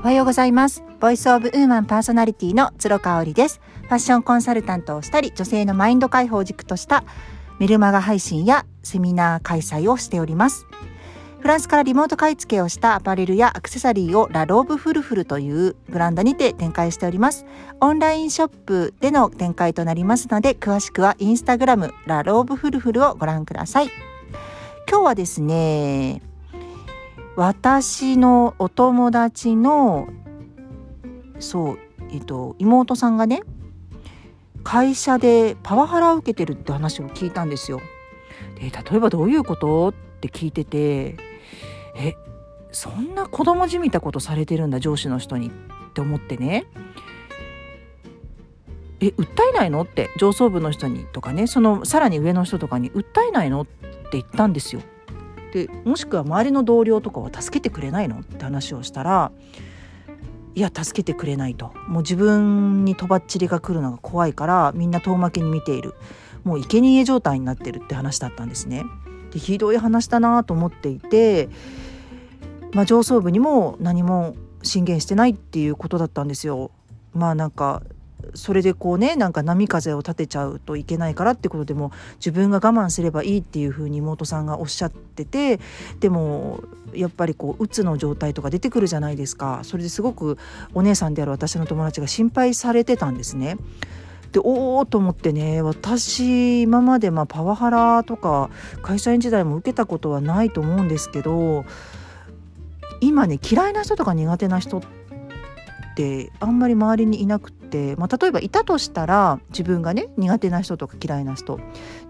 おはようございます Voice of Woman パーソナリティの鶴香織ですファッションコンサルタントをしたり女性のマインド解放軸としたメルマガ配信やセミナー開催をしておりますフランスからリモート買い付けをしたアパレルやアクセサリーをラローブフルフルというブランドにて展開しております。オンラインショップでの展開となりますので、詳しくはインスタグラムラローブフルフルをご覧ください。今日はですね、私のお友達のそう、えっと、妹さんがね会社でパワハラを受けてるって話を聞いたんですよ。で例えばどういうこと？って聞いててえそんな子供じみたことされてるんだ上司の人にって思ってね。え訴えないの？って上層部の人にとかね。そのさらに上の人とかに訴えないの？って言ったんですよ。でもしくは周りの同僚とかは助けてくれないの？って話をしたらいや助けてくれないともう自分にとばっちりが来るのが怖いからみんな遠巻きに見ているもう生贄状態になってるって話だったんですね。でひどい話だなと思っていて、まあ、上層部にも何も進言してないっていうことだったんですよ。まあなんかそれでこうねなんか波風を立てちゃうといけないからってことでも自分が我慢すればいいっていうふうに妹さんがおっしゃっててでもやっぱりこううつの状態とか出てくるじゃないですかそれですごくお姉さんである私の友達が心配されてたんですね。でおおと思ってね私今までまパワハラとか会社員時代も受けたことはないと思うんですけど今ね嫌いな人とか苦手な人ってあんまり周りにいなくて、まあ、例えばいたとしたら自分がね苦手な人とか嫌いな人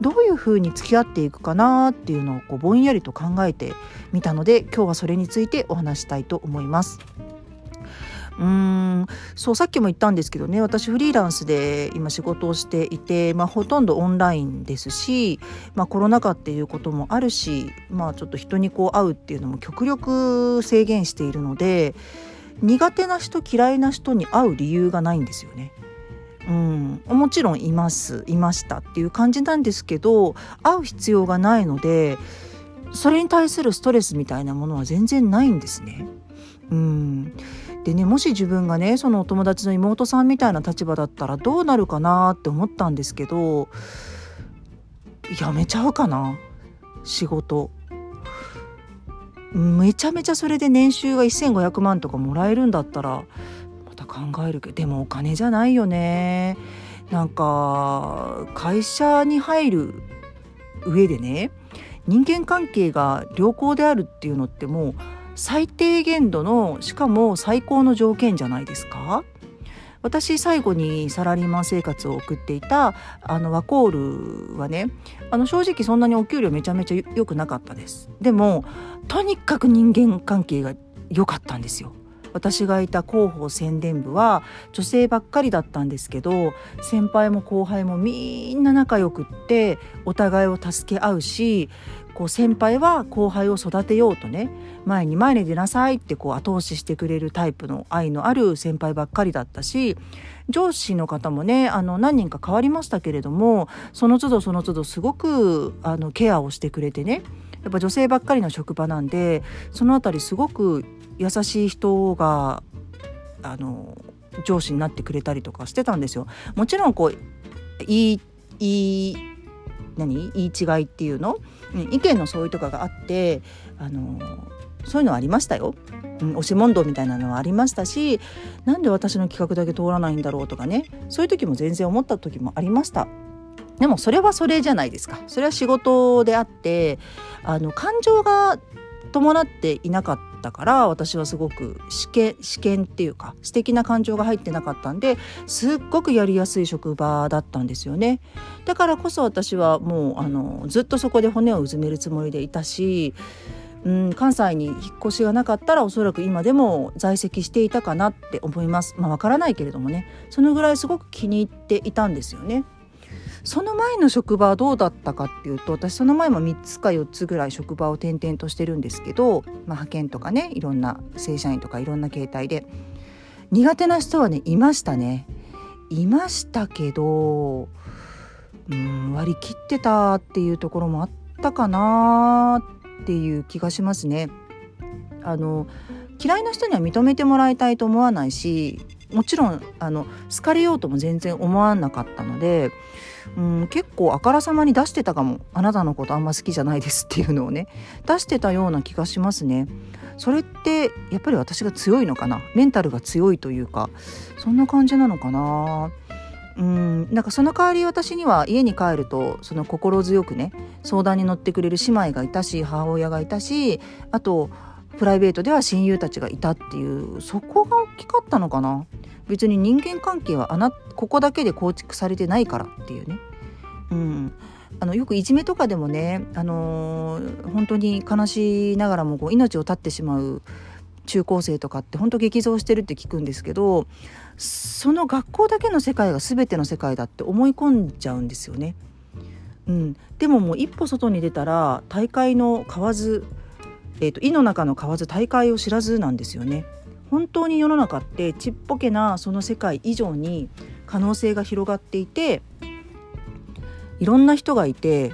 どういうふうに付き合っていくかなっていうのをこうぼんやりと考えてみたので今日はそれについてお話したいと思います。うーんそうさっきも言ったんですけどね私フリーランスで今仕事をしていて、まあ、ほとんどオンラインですし、まあ、コロナ禍っていうこともあるし、まあ、ちょっと人にこう会うっていうのも極力制限しているので苦手な人嫌いな人に会う理由がないんですよね。うん、もちろんいますいましたっていう感じなんですけど会う必要がないのでそれに対するストレスみたいなものは全然ないんですね。うん、でねもし自分がねそのお友達の妹さんみたいな立場だったらどうなるかなって思ったんですけどやめちゃうかな仕事。めちゃめちゃそれで年収が1,500万とかもらえるんだったらまた考えるけどでもお金じゃないよね。なんか会社に入る上でね人間関係が良好であるっていうのってもう最低限度のしかも最高の条件じゃないですか私最後にサラリーマン生活を送っていたあのワコールはねあの正直そんなにお給料めちゃめちゃ良くなかったです。でもとにかく人間関係が良かったんですよ。私がいた広報宣伝部は女性ばっかりだったんですけど先輩も後輩もみんな仲良くってお互いを助け合うしこう先輩は後輩を育てようとね前に前に出なさいってこう後押ししてくれるタイプの愛のある先輩ばっかりだったし上司の方もねあの何人か変わりましたけれどもその都度その都度すごくあのケアをしてくれてねやっぱ女性ばっかりの職場なんでその辺りすごく優しい人があの上司になってくれたりとかしてたんですよ。もちろんこういいいい何？言い違いっていうの、意見の相違とかがあってあのそういうのはありましたよ。うん、押し問答みたいなのはありましたしなんで私の企画だけ通らないんだろうとかねそういう時も全然思った時もありました。でもそれはそれじゃないですか。それは仕事であってあの感情が伴っていなかったから私はすごく試験試験っていうか素敵な感情が入ってなかったんですっごくやりやすい職場だったんですよね。だからこそ私はもうあのずっとそこで骨をうずめるつもりでいたしうん、関西に引っ越しがなかったらおそらく今でも在籍していたかなって思います。まあわからないけれどもね。そのぐらいすごく気に入っていたんですよね。その前の職場はどうだったかっていうと私その前も3つか4つぐらい職場を転々としてるんですけど、まあ、派遣とかねいろんな正社員とかいろんな形態で苦手な人はねいましたねいましたけどうん割り切ってたっていうところもあったかなっていう気がしますね。あの嫌いな人には認めてもらいたいと思わないしもちろんあの好かれようとも全然思わなかったのでうん結構あからさまに出してたかも。あなたのことあんま好きじゃないですっていうのをね。出してたような気がしますね。それってやっぱり私が強いのかな？メンタルが強いというか。そんな感じなのかな？うんなんかその代わり私には家に帰るとその心強くね相談に乗ってくれる姉妹がいたし母親がいたしあとプライベートでは親友たちがいたっていうそこが大きかったのかな。別に人間関係はあなここだけで構築されてないからっていうね、うん、あのよくいじめとかでもね、あのー、本当に悲しいながらもこう命を絶ってしまう中高生とかって本当激増してるって聞くんですけどその学校だけの世界が全ての世界だって思い込んじゃうんですよね。うん、でももう一歩外に出たら大会の買わず、えーと、井の中の買わず大会を知らずなんですよね。本当に世の中ってちっぽけなその世界以上に可能性が広がっていていろんな人がいて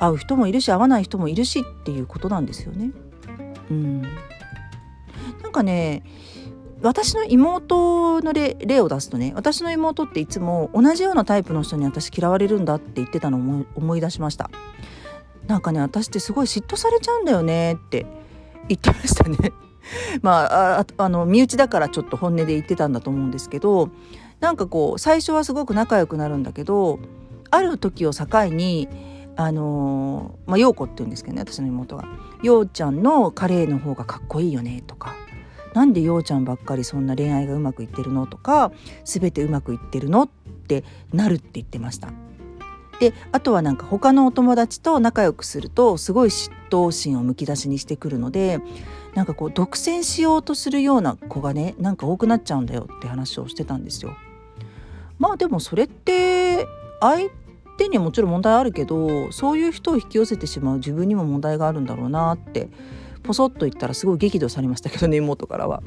会う人もいるし会わない人もいるしっていうことなんですよね。うん、なんかね私の妹の例例を出すとね私の妹っていつも同じようなタイプの人に私嫌われるんだって言ってたのを思い出しましたなんかね私ってすごい嫉妬されちゃうんだよねって言ってましたね まああの身内だからちょっと本音で言ってたんだと思うんですけどなんかこう最初はすごく仲良くなるんだけどある時を境にあのー、まあ陽子って言うんですけどね私の妹が「陽ちゃんのカレーの方がかっこいいよね」とか「なんで陽ちゃんばっかりそんな恋愛がうまくいってるの?」とか「全てうまくいってるの?」ってなるって言ってました。であとはなんか他のお友達と仲良くするとすごい嫉妬心をむき出しにしてくるのでなんかこう独占しようとするような子がねなんか多くなっちゃうんだよって話をしてたんですよ。まあでもそれって相手にもちろん問題あるけどそういう人を引き寄せてしまう自分にも問題があるんだろうなってポソッと言ったらすごい激怒されましたけどね妹からは。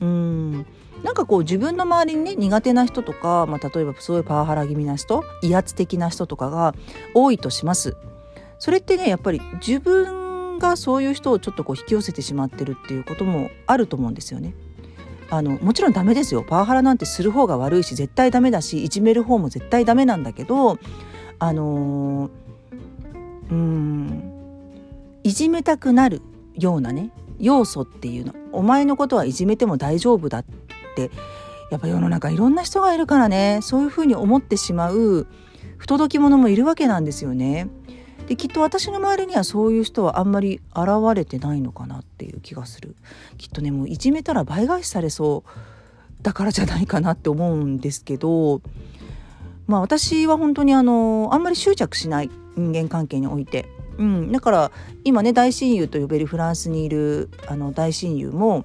うんなんかこう自分の周りにね苦手な人とか、まあ、例えばすごいパワハラ気味な人威圧的な人とかが多いとします。それってねやっぱり自分がそういう人をちょっとこう引き寄せてしまってるっていうこともあると思うんですよね。あのもちろんダメですよパワハラなんてする方が悪いし絶対ダメだしいじめる方も絶対ダメなんだけどあのうんいじめたくなるようなね要素っていうのお前のことはいじめても大丈夫だってやっぱ世の中いろんな人がいるからねそういうふうに思ってしまう不届き者もいるわけなんですよね。できっと私の周りにはそういう人はあんまり現れてないのかなっていう気がするきっとねもういじめたら倍返しされそうだからじゃないかなって思うんですけどまあ私は本当にあのあんまり執着しない人間関係において、うん、だから今ね大親友と呼べるフランスにいるあの大親友も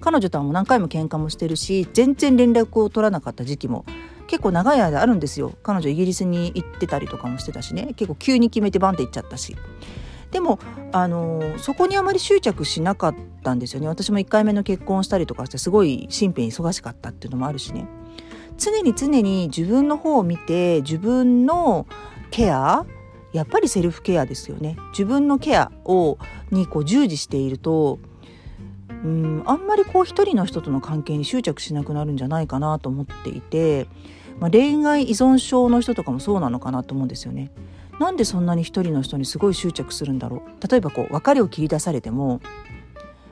彼女とはもう何回も喧嘩もしてるし全然連絡を取らなかった時期も結構長い間あるんですよ。彼女イギリスに行ってたりとかもしてたしね。結構急に決めてバンって行っちゃったし。でもあのそこにあまり執着しなかったんですよね。私も1回目の結婚したりとかしてすごい身辺忙しかったっていうのもあるしね。常に常に自分の方を見て自分のケアやっぱりセルフケアですよね。自分のケアをにこう従事しているとうん。あんまりこう一人の人との関係に執着しなくなるんじゃないかなと思っていて、まあ、恋愛依存症の人とかもそうなのかなと思うんですよね。なんでそんなに一人の人にすごい執着するんだろう？例えばこう別れを切り出されても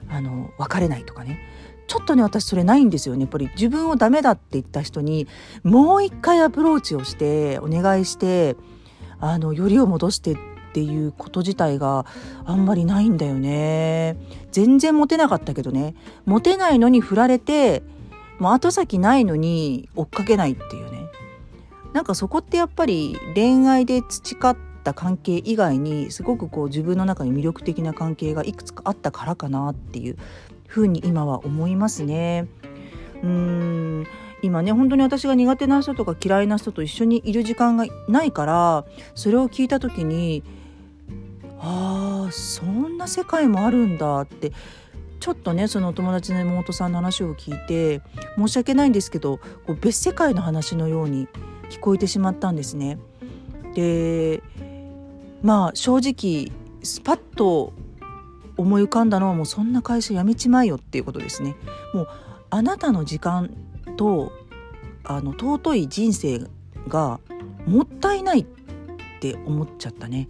あの別れないとかね。ちょっとね私それないんですよね。やっぱり自分をダメだって言った人にもう一回アプローチをしてお願いしてあのよりを戻してっていうこと自体があんまりないんだよね。全然モテなかったけどね。モテないのに振られてもう後先ないのに追っかけないっていうね。なんかそこってやっぱり恋愛で培った関係以外にすごくこう自分の中に魅力的な関係がいくつかあったからかなっていうふうに今は思いますね。うーん。今ね本当に私が苦手な人とか嫌いな人と一緒にいる時間がないからそれを聞いた時にああそんな世界もあるんだってちょっとねそのお友達の妹さんの話を聞いて申し訳ないんですけどこう別世界の話のように聞こえてしまったんですね。でまあ正直スパッと思い浮かんだのはもうそんな会社辞めちまえよっていうことですね。もうあなたの時間とあの尊い人生がもったいないって思っちゃったね。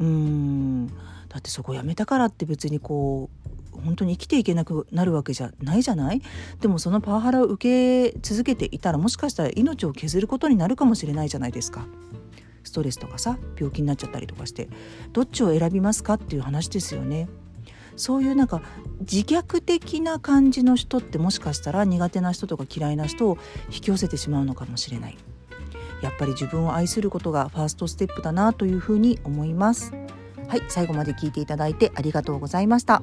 うんだってそこ辞めたからって別にこう本当に生きていけなくなるわけじゃないじゃない？でもそのパワハラを受け続けていたらもしかしたら命を削ることになるかもしれないじゃないですか。ストレスとかさ病気になっちゃったりとかしてどっちを選びますかっていう話ですよね。そういうなんか自虐的な感じの人ってもしかしたら苦手な人とか嫌いな人を引き寄せてしまうのかもしれないやっぱり自分を愛することがファーストステップだなというふうに思います。はい最後まで聞いていただいてありがとうございました。